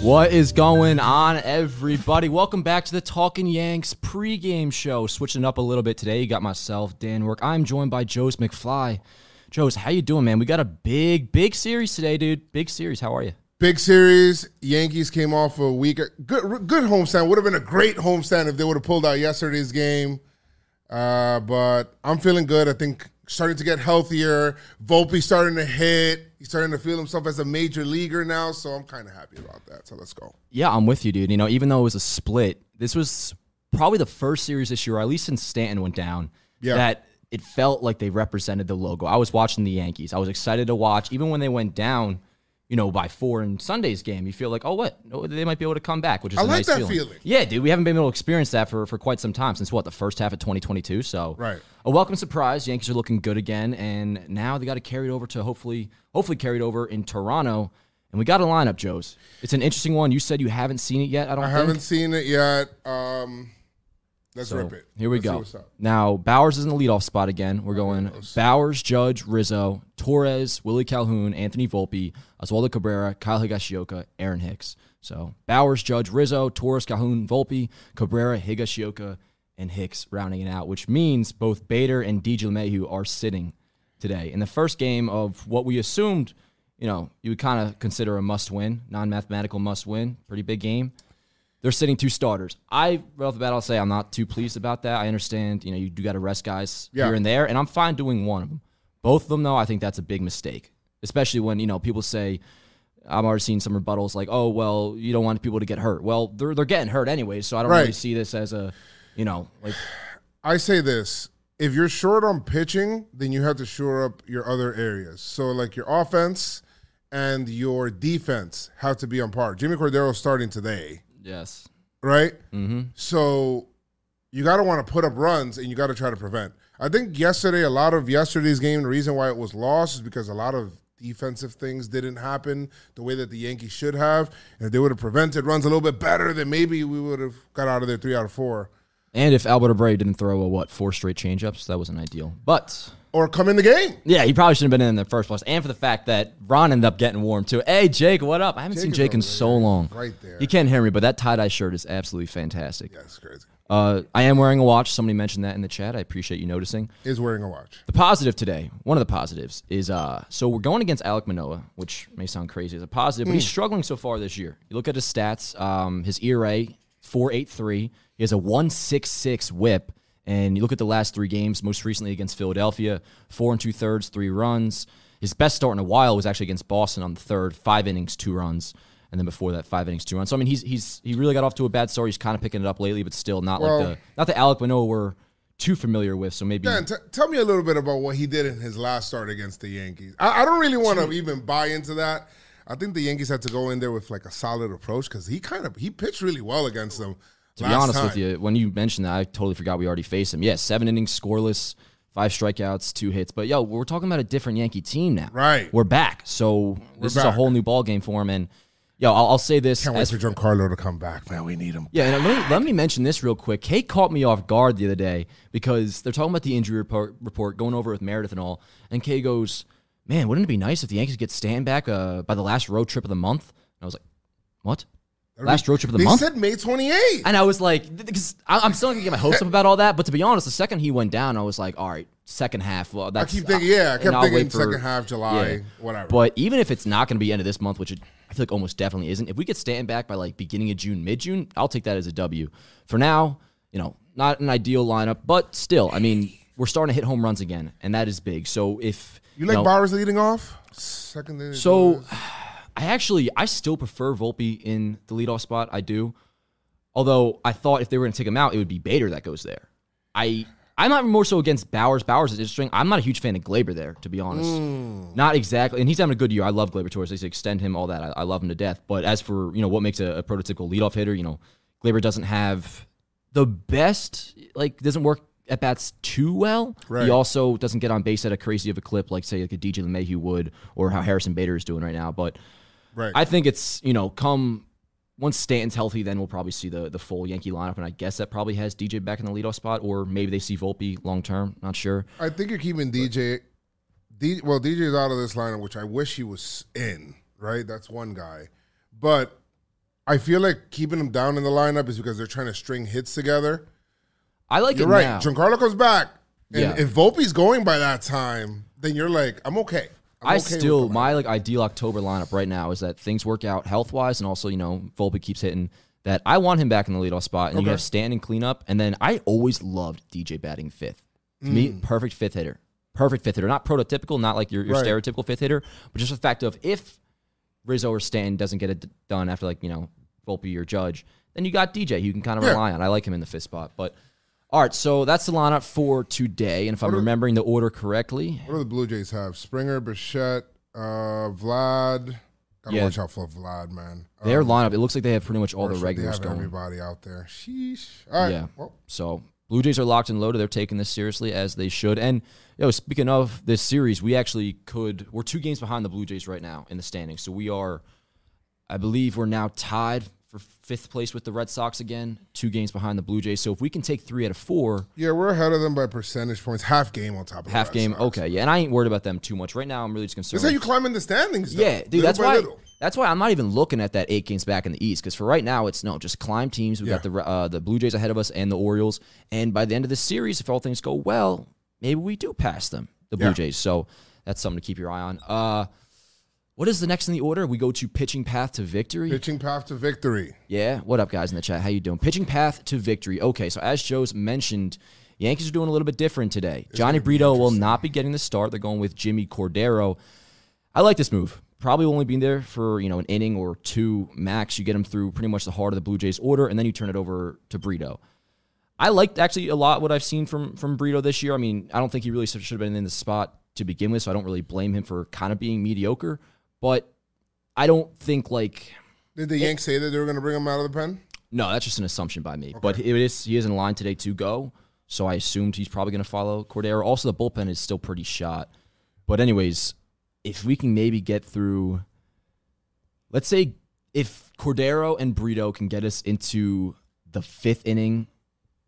What is going on, everybody? Welcome back to the Talking Yanks pregame show. Switching up a little bit today. You got myself, Dan Work. I'm joined by Joe's McFly. Joe's, how you doing, man? We got a big, big series today, dude. Big series. How are you? Big series. Yankees came off a week. Good, good homestand. Would have been a great homestand if they would have pulled out yesterday's game. Uh, but I'm feeling good. I think starting to get healthier. Volpe starting to hit. He's starting to feel himself as a major leaguer now. So I'm kind of happy about that. So let's go. Yeah, I'm with you, dude. You know, even though it was a split, this was probably the first series this year, or at least since Stanton went down, Yeah. that it felt like they represented the logo. I was watching the Yankees. I was excited to watch. Even when they went down, you know, by four in Sunday's game, you feel like, oh, what? They might be able to come back, which is I a like nice that feeling. feeling. Yeah, dude. We haven't been able to experience that for, for quite some time since what the first half of 2022. So Right. a welcome surprise. Yankees are looking good again, and now they got to carry it over to hopefully, hopefully carry it over in Toronto. And we got a lineup, Joe's. It's an interesting one. You said you haven't seen it yet. I don't. I think. haven't seen it yet. Um, let's So rip it. here we Let's go. Now Bauers is in the leadoff spot again. We're going Bauers, Judge, Rizzo, Torres, Willie Calhoun, Anthony Volpe, Oswaldo Cabrera, Kyle Higashioka, Aaron Hicks. So Bauers, Judge, Rizzo, Torres, Calhoun, Volpe, Cabrera, Higashioka, and Hicks rounding it out, which means both Bader and DJ LeMahieu are sitting today. In the first game of what we assumed, you know, you would kind of consider a must win, non mathematical must win, pretty big game they're sitting two starters. I right off the bat, I'll say I'm not too pleased about that. I understand, you know, you do got to rest guys Yeah. here and there, and I'm fine doing one of them. Both of them, though, I think that's a big mistake, especially when you know people say. I'm already seeing some rebuttals like, "Oh, well, you don't want people to get hurt." Well, they're they're getting hurt anyway, so I don't Right. really see this as a, you know, like I say this: if you're short on pitching, then you have to shore up your other areas. So, like your offense and your defense have to be on par. Jimmy Cordero starting today, yes, right? mm-hmm. So you got to want to put up runs and you got to try to prevent. I think yesterday, a lot of yesterday's game, the reason why it was lost is because a lot of defensive things didn't happen the way that the Yankees should have. And if they would have prevented runs a little bit better, then maybe we would have got out of there three out of four. And if Albert Abreu didn't throw a what four straight changeups, that wasn't ideal. But Or come in the game. Yeah, he probably shouldn't have been in the first place. And for the fact that Ron ended up getting warm too. Hey, Jake, what up? I haven't seen Jake in so there. long. Right there. You can't hear me, but that tie dye shirt is absolutely fantastic. That's crazy. Uh, I am wearing a watch. Somebody mentioned that in the chat. I appreciate you noticing. Is wearing a watch. The positive today, one of the positives, is uh, so we're going against Alek Manoah, which may sound crazy as a positive, but he's struggling so far this year. You look at his stats, um, his ERA, 4.83. He has a 166 whip. And you look at the last three games, most recently against Philadelphia, four and two thirds, three runs. His best start in a while was actually against Boston on the third, five innings, two runs. And then before that, five innings, two runs. So I mean, he's he's he really got off to a bad start. He's kind of picking it up lately, but still not Well- like the not the Alek Manoah we're too familiar with. So maybe Dan, t- tell me a little bit about what he did in his last start against the Yankees. I, I don't really want to even buy into that. I think the Yankees had to go in there with like a solid approach because he kind of he pitched really well against them. To be honest with you, when you mentioned that, I totally forgot we already faced him. Yeah, seven innings, scoreless, five strikeouts, two hits. But yo, we're talking about a different Yankee team now. Right. We're back. So this is a whole new ball game for him. And yo, I'll, I'll say this. can't wait for Giancarlo to come back, man. We need him. yeah, and let me, let me mention this real quick. Kate caught me off guard the other day because they're talking about the injury report, report going over with Meredith and all. And Kay goes, "Man, wouldn't it be nice if the Yankees get Stan back uh, by the last road trip of the month?" And I was like, "What? Last road trip of the They month?" said May 28th. And I was like, because I'm still gonna get my hopes up about all that. But to be honest, the second he went down, I was like, all right, second half. Well, I that's keep thinking, uh, yeah, I kept I'll thinking for- second half, July, yeah. whatever. But even if it's not going to be end of this month, which it, I feel like almost definitely isn't, if we get Stanton back by like beginning of June, mid June, I'll take that as a W. For now, you know, not an ideal lineup, but still, I mean, we're starting to hit home runs again, and that is big. So if you like know, Bauers leading off? Second. inning, so I actually I still prefer Volpe in the leadoff spot. I do. Although I thought if they were going to take him out, it would be Bader that goes there. I I'm not more so against Bauers. Bauers is interesting. I'm not a huge fan of Gleyber there, to be honest. Mm. Not exactly. And he's having a good year. I love Gleyber Torres. They extend him, all that. I, I love him to death. But as for you know what makes a, a prototypical leadoff hitter, you know, Gleyber doesn't have the best. Like doesn't work at bats too well. Right. He also doesn't get on base at a crazy of a clip like say like a DJ LeMahieu would, or how Harrison Bader is doing right now. But right. I think it's you know come once Stanton's healthy, then we'll probably see the the full Yankee lineup, and I guess that probably has DJ back in the leadoff spot, or maybe they see Volpe long term. Not sure. I think you're keeping DJ. D, well, DJ is out of this lineup, which I wish he was in. Right, that's one guy, but I feel like keeping him down in the lineup is because they're trying to string hits together. I like You're it right. now. Giancarlo comes back, and Yeah. if Volpe's going by that time, then you're like, I'm okay. I'm I okay still my like ideal October lineup right now is that things work out health wise and also you know Volpe keeps hitting that I want him back in the leadoff spot and you have Stan and cleanup and then I always loved DJ batting fifth. To me, Mm. perfect fifth hitter, perfect fifth hitter, not prototypical, not like your, your Right. stereotypical fifth hitter, but just the fact of if Rizzo or Stan doesn't get it done after like you know Volpe or Judge, then you got DJ who you can kind of Yeah. rely on. I like him in the fifth spot, but. All right, so that's the lineup for today, and if I'm remembering the order correctly, What do the Blue Jays have? Springer, Bichette, uh, Vlad. Gotta Yeah. watch out for Vlad, man. their Um, lineup it looks like they have pretty much all the regulars going. everybody out there. Sheesh. All right. Yeah. Well, So Blue Jays are locked and loaded. They're taking this seriously as they should. And you know, speaking of this series, we actually could. We're two games behind the Blue Jays right now in the standings. So we are, I believe, we're now tied for fifth place with the Red Sox again. Two games behind the Blue Jays. So if we can take three out of four, yeah, we're ahead of them by percentage points. Half game on top of the half game, Sox. okay, yeah. And I ain't worried about them too much right now. I'm really just concerned. That's how you climb in the standings. Though, Yeah, dude, that's why. little. That's why I'm not even looking at that eight games back in the East because for right now it's no, just climb teams. We got the uh, the Blue Jays ahead of us and the Orioles, and by the end of this series, if all things go well, maybe we do pass them, the Blue Yeah. Jays. So that's something to keep your eye on. Uh, what is the next in the order? We go to pitching path to victory. Pitching path to victory. Yeah, what up, guys in the chat? How you doing? Pitching path to victory. Okay, so as Joe's mentioned, Yankees are doing a little bit different today. Jhony Brito will not be getting the start. They're going with Jimmy Cordero. I like this move. Probably only being there for you know an inning or two max. You get him through pretty much the heart of the Blue Jays order, and then you turn it over to Brito. I liked actually a lot what I've seen from from Brito this year. I mean, I don't think he really should have been in the spot to begin with, so I don't really blame him for kind of being mediocre. But I don't think like Did the Yanks say that they were going to bring him out of the pen? no, that's just an assumption by me. But it is he is in line today to go, so I assumed he's probably going to follow Cordero. Also, the bullpen is still pretty shot. But anyways, if we can maybe get through, let's say if Cordero and Brito can get us into the fifth inning,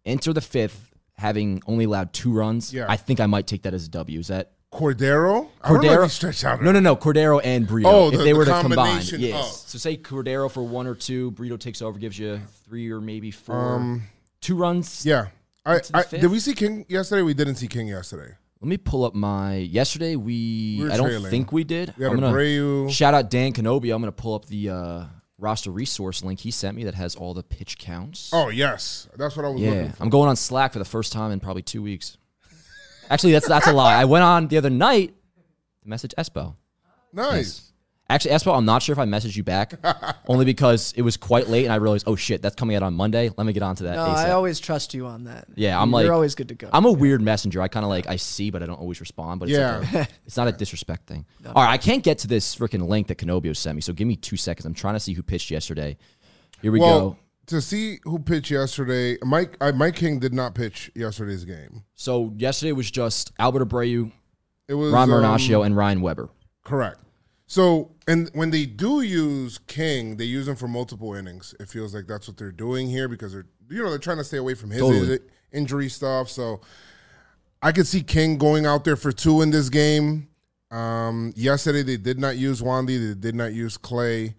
enter the fifth, having only allowed two runs, Yeah. I think I might take that as a W. Is that Cordero? I don't know if Cordero? he stretched out. No, no, no. Cordero and Brito. Oh, if the- they the were to combine, yes. So say Cordero for one or two, Brito takes over, gives you three or maybe four, Um, two runs. Yeah. I, I, did we see King yesterday? We didn't see King yesterday. Let me pull up my yesterday. We, We I don't trailing. think we did. We I'm gonna Abreu. shout out Dan Kenobi. I'm gonna pull up the uh, roster resource link he sent me that has all the pitch counts. Oh yes, that's what I was yeah, looking for. I'm going on Slack for the first time in probably two weeks. Actually, that's that's a lie. I went on the other night to message Espo. Nice. Actually, Espo, I'm not sure if I messaged you back, only because it was quite late and I realized, oh shit, that's coming out on Monday. Let me get on to that. No, ASAP. I always trust you on that. Yeah, I'm like You're always good to go. I'm a weird messenger. I kind of like I see, but I don't always respond. But it's Yeah. like a- it's not a disrespect thing. All right, I can't get to this freaking link that Canobio sent me, so give me two seconds. I'm trying to see who pitched yesterday. Here we Well, go. To see who pitched yesterday, Mike I, Mike King did not pitch yesterday's game. So yesterday was just Albert Abreu, It was Ron um, and Ryan Weber. correct. So, and when they do use King, they use him for multiple innings. It feels like that's what they're doing here because they're you know they're trying to stay away from his Totally. injury stuff. So, I could see King going out there for two in this game. Um, yesterday they did not use Wandy. They did not use Clay.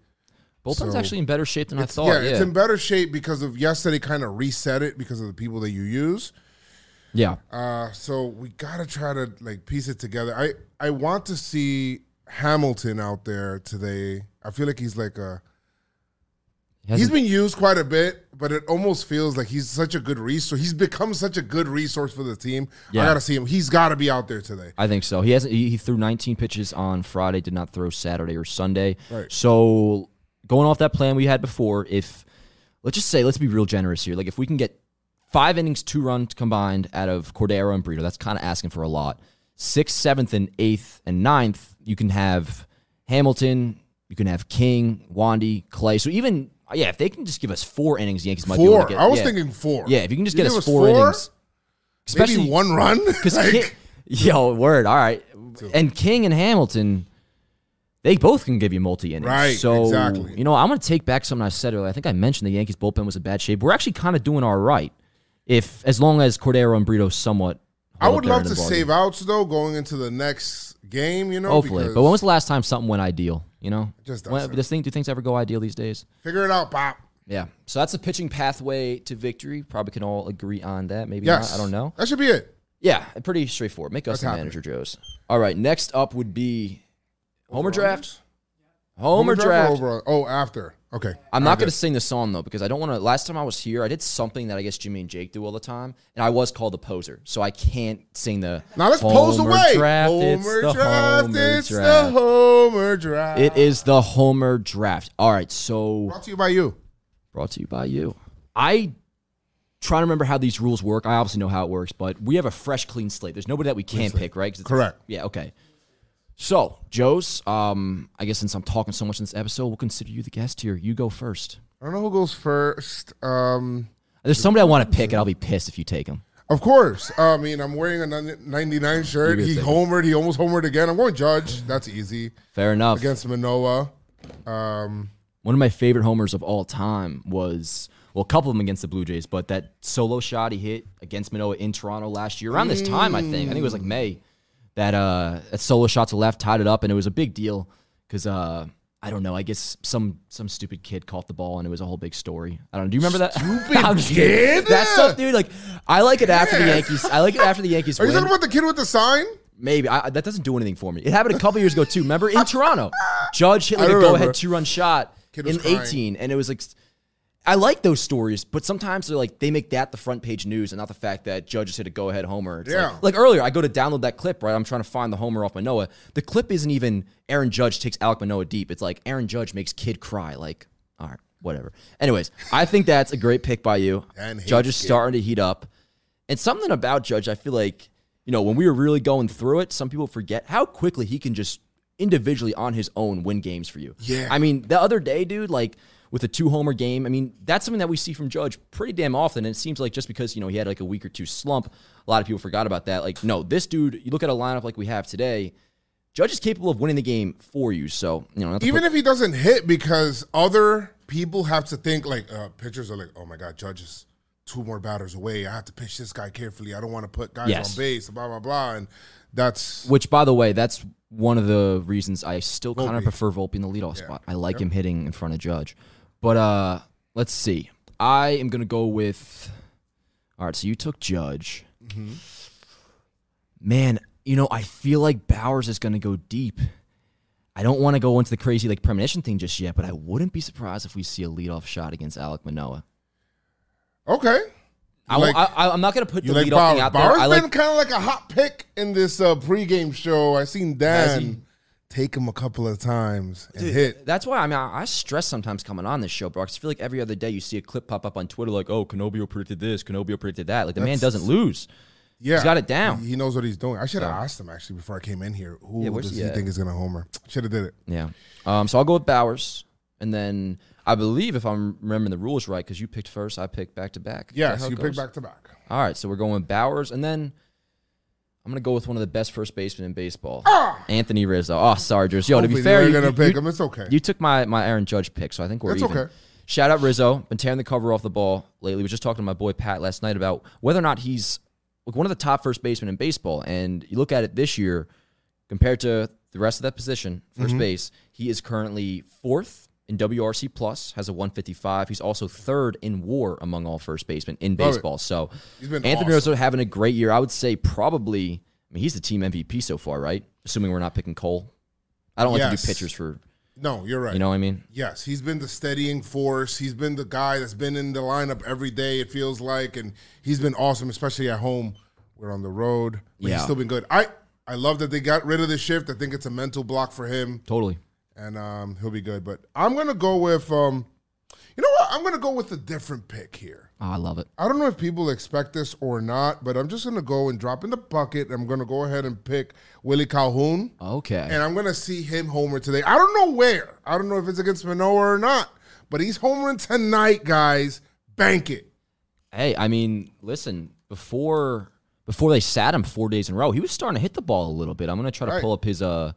Bullpen's So- actually in better shape than I thought. yeah, Yeah, it's in better shape because of yesterday kind of reset it because of the people that you use. yeah. Uh, so we gotta try to like piece it together. I I want to see Hamilton out there today. I feel like he's like a He he's been used quite a bit, but it almost feels like he's such a good resource. He's become such a good resource for the team. Yeah. I gotta see him. He's got to be out there today. I think so. He hasn't. He, he threw 19 pitches on Friday. Did not throw Saturday or Sunday. Right. So going off that plan we had before, if let's just say let's be real generous here. Like if we can get five innings, two runs combined out of Cordero and Brito, that's kind of asking for a lot. Sixth, seventh, and eighth and ninth, you can have Hamilton. You can have King, Wandy, Clay. So even yeah, if they can just give us four innings, Yankees might be able Four. to get. I was yeah. thinking four. Yeah, if you can just You get us us four, four? innings, especially maybe one run. because Like, yo, word, all right. And King and Hamilton, they both can give you multi innings. Right, So exactly. you know, I'm gonna take back something I said earlier. I think I mentioned the Yankees bullpen was in bad shape. We're actually kind of doing all right, if as long as Cordero and Brito somewhat. I would love to save bargain. outs though going into the next game. You know, Hopefully. But when was the last time something went ideal? You know, just when, this thing. Do things ever go ideal these days? figure it out, Pop. Yeah. So that's a pitching pathway to victory. Probably can all agree on that. Maybe Yes, not. I don't know. That should be it. Yeah, pretty straightforward. Make us That's the happening. manager, Joes. All right. Next up would be Homer draft. Homer Homer draft draft. over- oh, after. Okay. I'm not going to sing the song though because I don't want to. Last time I was here, I did something that I guess Jimmy and Jake do all the time, and I was called a poser, so I can't sing the. Now let's pose Homer away. Draft, it's Homer the draft. Homer it's the. Homer draft. It is the Homer draft. All right, so brought to you by you. brought to you by you. I try to remember how these rules work. I obviously know how it works, but we have a fresh, clean slate. There's nobody that we can't pick, right? 'Cause it's- Correct. Yeah. Okay. So, Joe's. Um, I guess since I'm talking so much in this episode, we'll consider you the guest here. You go first. I don't know who goes first. Um, There's somebody I want to pick, and I'll be pissed if you take him. of course. I mean, I'm wearing a 99 shirt. He homered. He almost homered again. I'm going Judge. That's easy Fair enough. against Manoah. Um, One of my favorite homers of all time was well, a couple of them against the Blue Jays, but that solo shot he hit against Manoah in Toronto last year around this time, I think. I think it was like May. That uh, that solo shot to left tied it up, and it was a big deal because uh, I don't know. I guess some some stupid kid caught the ball, and it was a whole big story. I don't know. Do you remember that? Stupid kid? That stuff, dude. Like, I like it after the Yankees. I like it after the Yankees are you talking about the kid with the sign? Maybe I, that doesn't do anything for me. It happened a couple years ago too. Remember in Toronto, Judge hit like a go-ahead two-run shot Kid in crying. 18, and it was like, I like those stories, but sometimes they're like they make that the front page news, and not the fact that Judge just hit a go-ahead homer. It's Yeah. Like, like earlier, I go to download that clip. Right, I'm trying to find the homer off Manoah. The clip isn't even Aaron Judge takes Alek Manoah deep. It's like Aaron Judge makes kid cry. Like, all right, whatever. Anyways, I think that's a great pick by you. And Judge is kid. starting to heat up. And something about Judge, I feel like, you know, when we were really going through it, some people forget how quickly he can just individually on his own win games for you. Yeah. I mean, the other day, dude, like with a two homer game, I mean, that's something that we see from Judge pretty damn often. And it seems like just because, you know, he had like a week or two slump, a lot of people forgot about that. Like, no, this dude, you look at a lineup like we have today, Judge is capable of winning the game for you. So, you know, Even put- if he doesn't hit, because other people have to think like uh, pitchers are like, oh my god, Judge is two more batters away. I have to pitch this guy carefully. I don't want to put guys Yes. on base. Blah blah blah. And that's Which, by the way, that's one of the reasons I still kind of prefer Volpe in the leadoff spot. I like him hitting in front of Judge. But uh let's see. I am gonna go with. All right, so you took Judge. Mm-hmm. Man, you know I feel like Bauers is gonna go deep. I don't want to go into the crazy like premonition thing just yet, but I wouldn't be surprised if we see a leadoff shot against Alek Manoah. okay. I, like- I, am not gonna put You the like leadoff Bauer? thing out there. I been like kind of like a hot pick in this uh, pregame show. I seen? Dan take him a couple of times and Dude, hit. That's why I mean I, I stress sometimes coming on this show, bro. I feel like every other day you see a clip pop up on Twitter like, "Oh, Canobio predicted this, Canobio predicted that." Like the man doesn't lose. Yeah, he's got it down. He, knows what he's doing. I should have asked him actually before I came in here. Who Yeah, does he at? think is gonna homer? Should have did it. Yeah. Um. So I'll go with Bauers, and then I believe if I'm remembering the rules right, because you picked first, I picked back to back. Yes, you goes? pick back to back. All right, so we're going with Bauers, and then I'm gonna go with one of the best first basemen in baseball, Anthony Rizzo. Oh, sorry, Jers. Yo, to be fair, you're gonna you- pick you- him. It's okay. You took my my Aaron Judge pick, so I think we're That's even. okay. Shout out Rizzo. Been tearing the cover off the ball lately. Was just talking to my boy Pat last night about whether or not he's like one of the top first basemen in baseball. And you look at it this year compared to the rest of that position, 1st Mm-hmm. base, he is currently fourth in WRC plus, has a 155. He's also third in WAR among all first basemen in baseball. So He's been Anthony awesome. Rizzo having a great year. I would say probably. I mean, he's the team MVP so far, right? Assuming we're not picking Cole. I don't like to do pitchers for No, you're right. you know what I mean. Yes, he's been the steadying force. He's been the guy that's been in the lineup every day. It feels like, and he's been awesome, especially at home. We're on the road, but Yeah. he's still been good. I I love that they got rid of the shift. I think it's a mental block for him, Totally. And um, he'll be good. But I'm gonna go with um, you know what? I'm gonna go with a different pick here. Oh, I love it. I don't know if people expect this or not, but I'm just gonna go and drop in the bucket. I'm gonna go ahead and pick Willie Calhoun. Okay. and I'm gonna see him homer today. I don't know where. I don't know if it's against Manoah or not, but he's homering tonight, guys. Bank it. Hey, I mean, listen, before before they sat him four days in a row, he was starting to hit the ball a little bit. I'm gonna try to Right. pull up his uh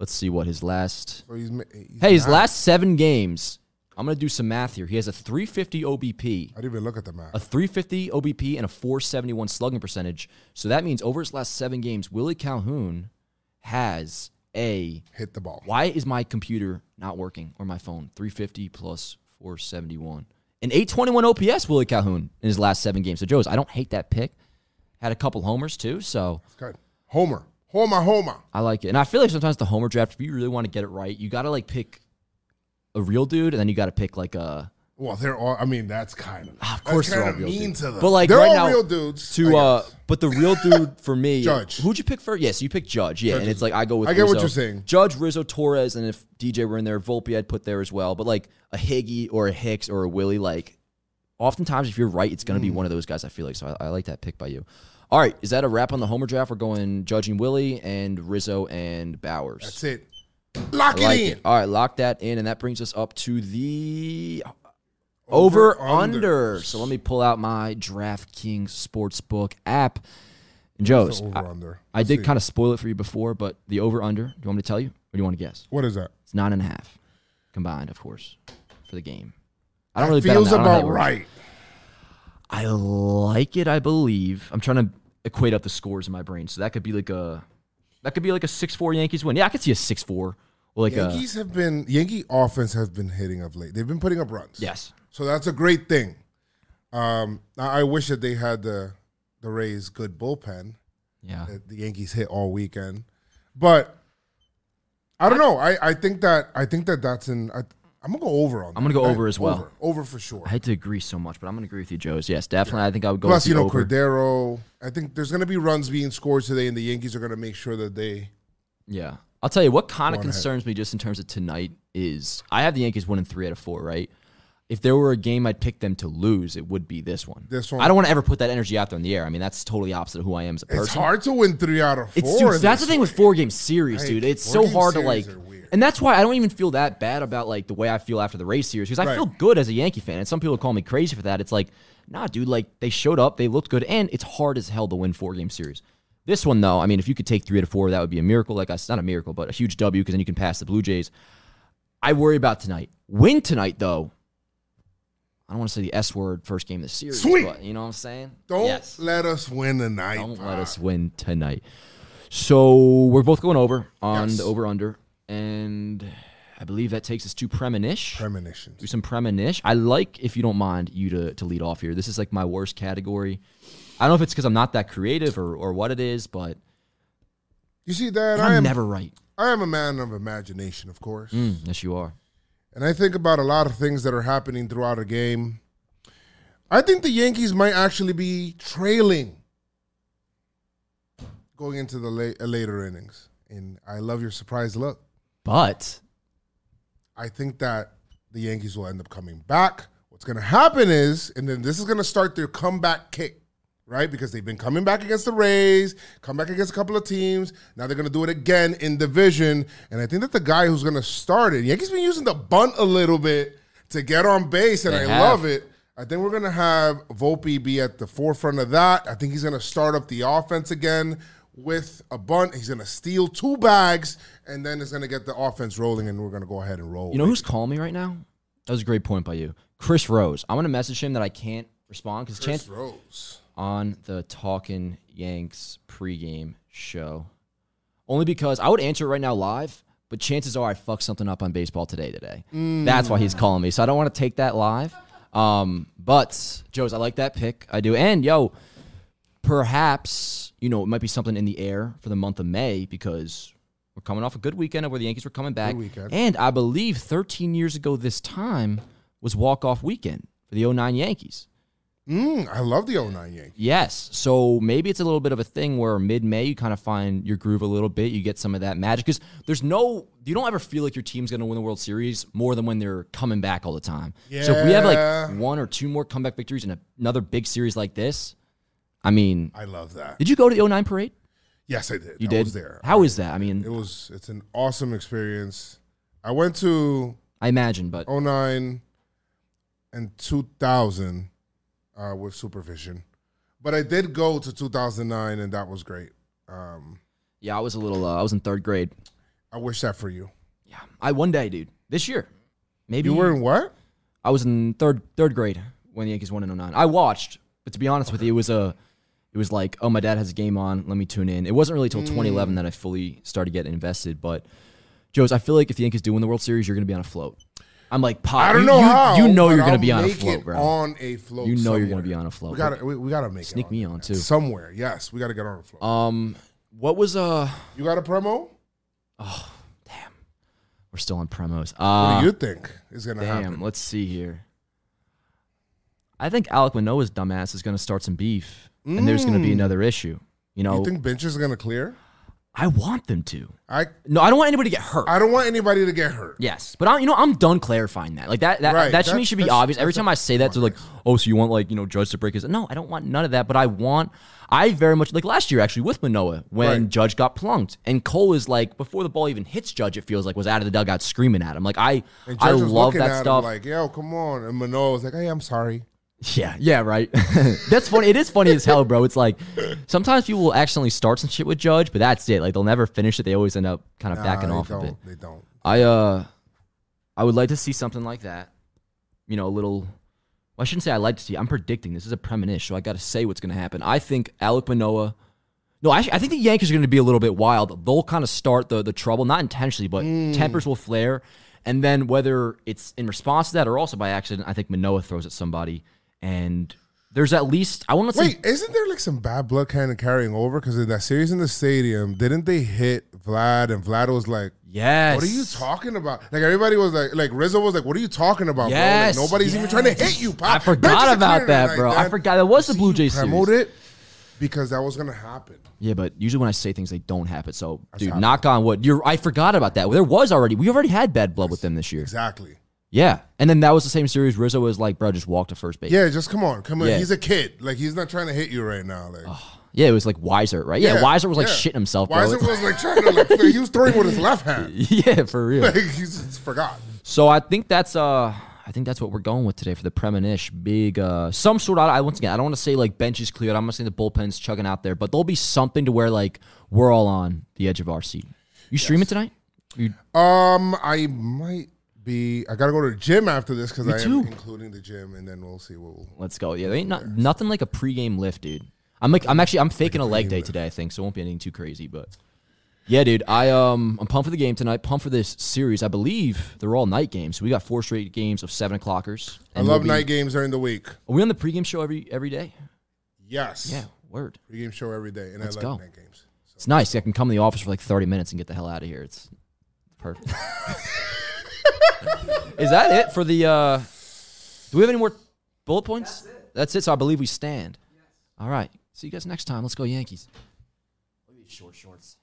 let's see what his last So he's, he's Hey, his not- last seven games, I'm gonna do some math here. He has a 350 OBP, I didn't even look at the map. a 350 OBP, and a 471 slugging percentage. So that means over his last seven games, Willie Calhoun has a. Hit the ball. Why is my computer not working or my phone? 350 plus 471. An 821 OPS, Willie Calhoun, in his last seven games. So, Joe's, I don't hate that pick. Had a couple homers, too. So, Good. Homer. Homer, Homer. I like it. And I feel like sometimes the homer draft, if you really want to get it right, you got to like pick a real dude and then you got to pick like a. Well, they're all. I mean, that's kind of. Of course, they're all real mean dudes. to them. But like they're right all now, real dudes. To uh, but the real dude for me, Judge. Who'd you pick first? Yes, you picked Judge. Yeah, Judge and it's like I go with. I get what you're saying. Judge, Rizzo, Torres, and if DJ were in there, Volpe I'd put there as well. But like a Higgy or a Hicks or a Willie, like oftentimes if you're right, it's going to be Mm. one of those guys. I feel like so. I, I like that pick by you. All right, is that a wrap on the Homer draft? We're going judging Willie and Rizzo and Bauers. that's it. Lock I like it in. it. All right, lock that in, and that brings us up to the over, under. So let me pull out my DraftKings Sportsbook app. And Joe's, Over I, under. I did kind of spoil it for you before, but the over under. Do you want me to tell you, or do you want to guess? What is that? It's nine and a half combined, of course, for the game. I don't really That bet on feels that. I don't know about right. I like it. I believe. I'm trying to equate up the scores in my brain, so that could be like a that could be like a six four Yankees win. Yeah, I could see a six four. Like a Yankees have been Yankee offense has been hitting of late. They've been putting up runs. yes. So that's a great thing. Um, I I wish that they had the the Rays good bullpen Yeah. that the Yankees hit all weekend, but I don't know. I, I think that I think that that's an. I, I'm gonna go over on. I'm gonna go over as well. Over, over for sure. I hate to agree so much, but I'm going to agree with you, Joe's. Yes, definitely. I think I would go Plus, you know, over. Cordero. I think there's gonna be runs being scored today, and the Yankees are gonna make sure that they. Yeah. I'll tell you what kind of on ahead. concerns me just in terms of tonight is I have the Yankees winning three out of four, right? If there were a game I'd pick them to lose, it would be this one. This one. I don't want to ever put that energy out there in the air. I mean, that's totally opposite of who I am as a person. It's hard to win three out of four. It's dude, that's the thing with four game series, dude. It's so hard to like, and that's why I don't even feel that bad about like the way I feel after the race series because I Right. feel good as a Yankee fan. And some people call me crazy for that. It's like, nah, dude. Like they showed up, they looked good, and it's hard as hell to win four game series. This one though, I mean, if you could take three out of four, that would be a miracle. Like I said, not a miracle, but a huge W because then you can pass the Blue Jays. I worry about tonight. Win tonight though. I don't want to say the S word first game of the series, Sweet. but you know what I'm saying? Don't Yes. let us win tonight. Don't let us win tonight. So we're both going over on Yes. the over under, and I believe that takes us to premonish. Premonitions. Do some premonish. I like, if you don't mind, you to to lead off here. This is like my worst category. I don't know if it's because I'm not that creative or or what it is, but You see that and I I'm am never right. I am a man of imagination, of course, Mm, yes, you are. And I think about a lot of things that are happening throughout a game. I think the Yankees might actually be trailing going into the late, uh, later innings, and I love your surprise look. But I think that the Yankees will end up coming back. What's going to happen is, and then this is going to start their comeback kick, right? Because they've been coming back against the Rays, come back against a couple of teams. Now they're going to do it again in division. And I think that the guy who's going to start it, Yankees been using the bunt a little bit to get on base, and They I have. love it. I think we're going to have Volpe be at the forefront of that. I think he's going to start up the offense again with a bunt. He's going to steal two bags, and then it's going to get the offense rolling, and we're going to go ahead and roll. you know who's calling me right now? That was a great point by you, Chris Rose. I'm gonna message him that I can't respond because Chris chance Rose. On the Talking Yanks pregame show. Only because I would answer it right now live, but chances are I fucked something up on baseball today today. That's why he's calling me. So I don't want to take that live. Um, but Joe's, I like that pick. I do. And yo, perhaps, you know, it might be something in the air for the month of May because we're coming off a good weekend where the Yankees were coming back. And I believe 13 years ago this time was walk-off weekend for the 09 Yankees. Mm, I love the 09 Yankees. Yes. So maybe it's a little bit of a thing where mid May you kind of find your groove a little bit. You get some of that magic because there's no, you don't ever feel like your team's going to win the World Series more than when they're coming back all the time. Yeah. So if we have like one or two more comeback victories in a, another big series like this, I mean, I love that. did you go to the 09 parade? Yes, I did. You I did. was there. How is that? I mean, It was. It's an awesome experience. I went to I imagine, but 09 and 2000 uh, with supervision, but I did go to 2009, and that was great. Um, yeah, I was a little, uh, I was in third grade. I wish that for you. Yeah, I one day, dude, this year, maybe You were in what? I was in third third grade when the Yankees won in 09. I watched, but to be honest with you, it was a it was like, oh, my dad has a game on. Let me tune in. It wasn't really until 2011 that I fully started getting invested. But, Joe's, I feel like if the Yankees do win the World Series, you're going to be on a float. I'm like, pop. I don't you, know you, how. You know you're going to I'll be on a float, bro. On a float. You know you're gonna be on a float. We gotta, we, we gotta make it. Sneak it me on on, too. Somewhere, yes, we gotta get on a float. Um, what was uh? you got a promo? Oh damn, we're still on promos. What Uh, do you think is gonna damn. happen? Let's see here. I think Alek Manoah's dumbass is going to start some beef, and there's going to be another issue. You know, Mm. You think benches are gonna clear? I want them to. I No, I don't want anybody to get hurt. I don't want anybody to get hurt. Yes, but I'm, you know, I'm done clarifying that. Like that, that, Right, that to me should be obvious. Every time I say that, they're like, "Oh, so you want like you know Judge to break his?" No, I don't want none of that. But I want, I very much like last year actually with Manoah when Right. Judge got plunked and Cole is like before the ball even hits Judge, it feels like was out of the dugout screaming at him. Like I, I love that at him stuff. Like, yo, come on. And Manoah was like, hey, I'm sorry. Yeah, yeah, right. that's funny. It is funny as hell, bro. It's like sometimes people will accidentally start some shit with Judge, but that's it. Like they'll never finish it. They always end up kind of Nah, backing they off don't. a bit. They don't. I uh, I would like to see something like that. You know, a little. Well, I shouldn't say I like to see. I'm predicting this is a premonition, so I got to say what's going to happen. I think Alek Manoah. No, actually, I think the Yankees are going to be a little bit wild. They'll kind of start the the trouble, not intentionally, but tempers will flare, and then whether it's in response to that or also by accident, I think Manoah throws at somebody, and there's at least I want to say Wait, isn't there like some bad blood kind of carrying over? Because in that series in the stadium, didn't they hit Vlad and Vlad was like, yes. "What are you talking about?" Like everybody was like, like Rizzo was like, "What are you talking about, Yes, bro? Like, nobody's even trying to hit you, pop." I forgot about that, like bro. I forgot that was the Blue Jays Promote it because that was gonna happen. Yeah, but usually when I say things, they don't happen. So, dude, happened. knock on wood. You're. I forgot about that. There was already. We already had bad blood with them this year. Exactly. Yeah, and then that was the same series. Rizzo was like, "Bro, just walk to first base." Yeah, just come on, come on. Yeah. He's a kid. Like he's not trying to hit you right now. Like Yeah, it was like Weissert, right? Yeah, Weissert was like yeah. shitting himself, bro. Weissert was like trying to like he was throwing with his left hand. yeah, for real. Like he just forgot. So I think that's uh, I think that's what we're going with today for the premonish. Big uh, some sort of. I once again, I don't want to say like bench is cleared. I'm not saying the bullpen's chugging out there, but there'll be something to where like we're all on the edge of our seat. You streaming tonight? You, Um, I might be. I gotta go to the gym after this because I too. am including the gym, and then we'll see what. We'll, Let's go. Yeah, there ain't not, nothing like a pregame lift, dude. I'm like, I'm actually, I'm faking a leg day today, I think, so it won't be anything too crazy. But yeah, dude, I um, I'm pumped for the game tonight. Pumped for this series. I believe they're all night games. So we got four straight games of seven o'clockers. I love night games during the week. Are we on the pregame show every every day? Yes. Yeah, word. Pregame show every day, and Let's I go. night games. It's nice. I can come to the office for like 30 minutes and get the hell out of here. It's perfect. Is that it for the? uh Do we have any more bullet points? That's it. So I believe we stand. All right. See you guys next time. Let's go Yankees. Look at these short shorts.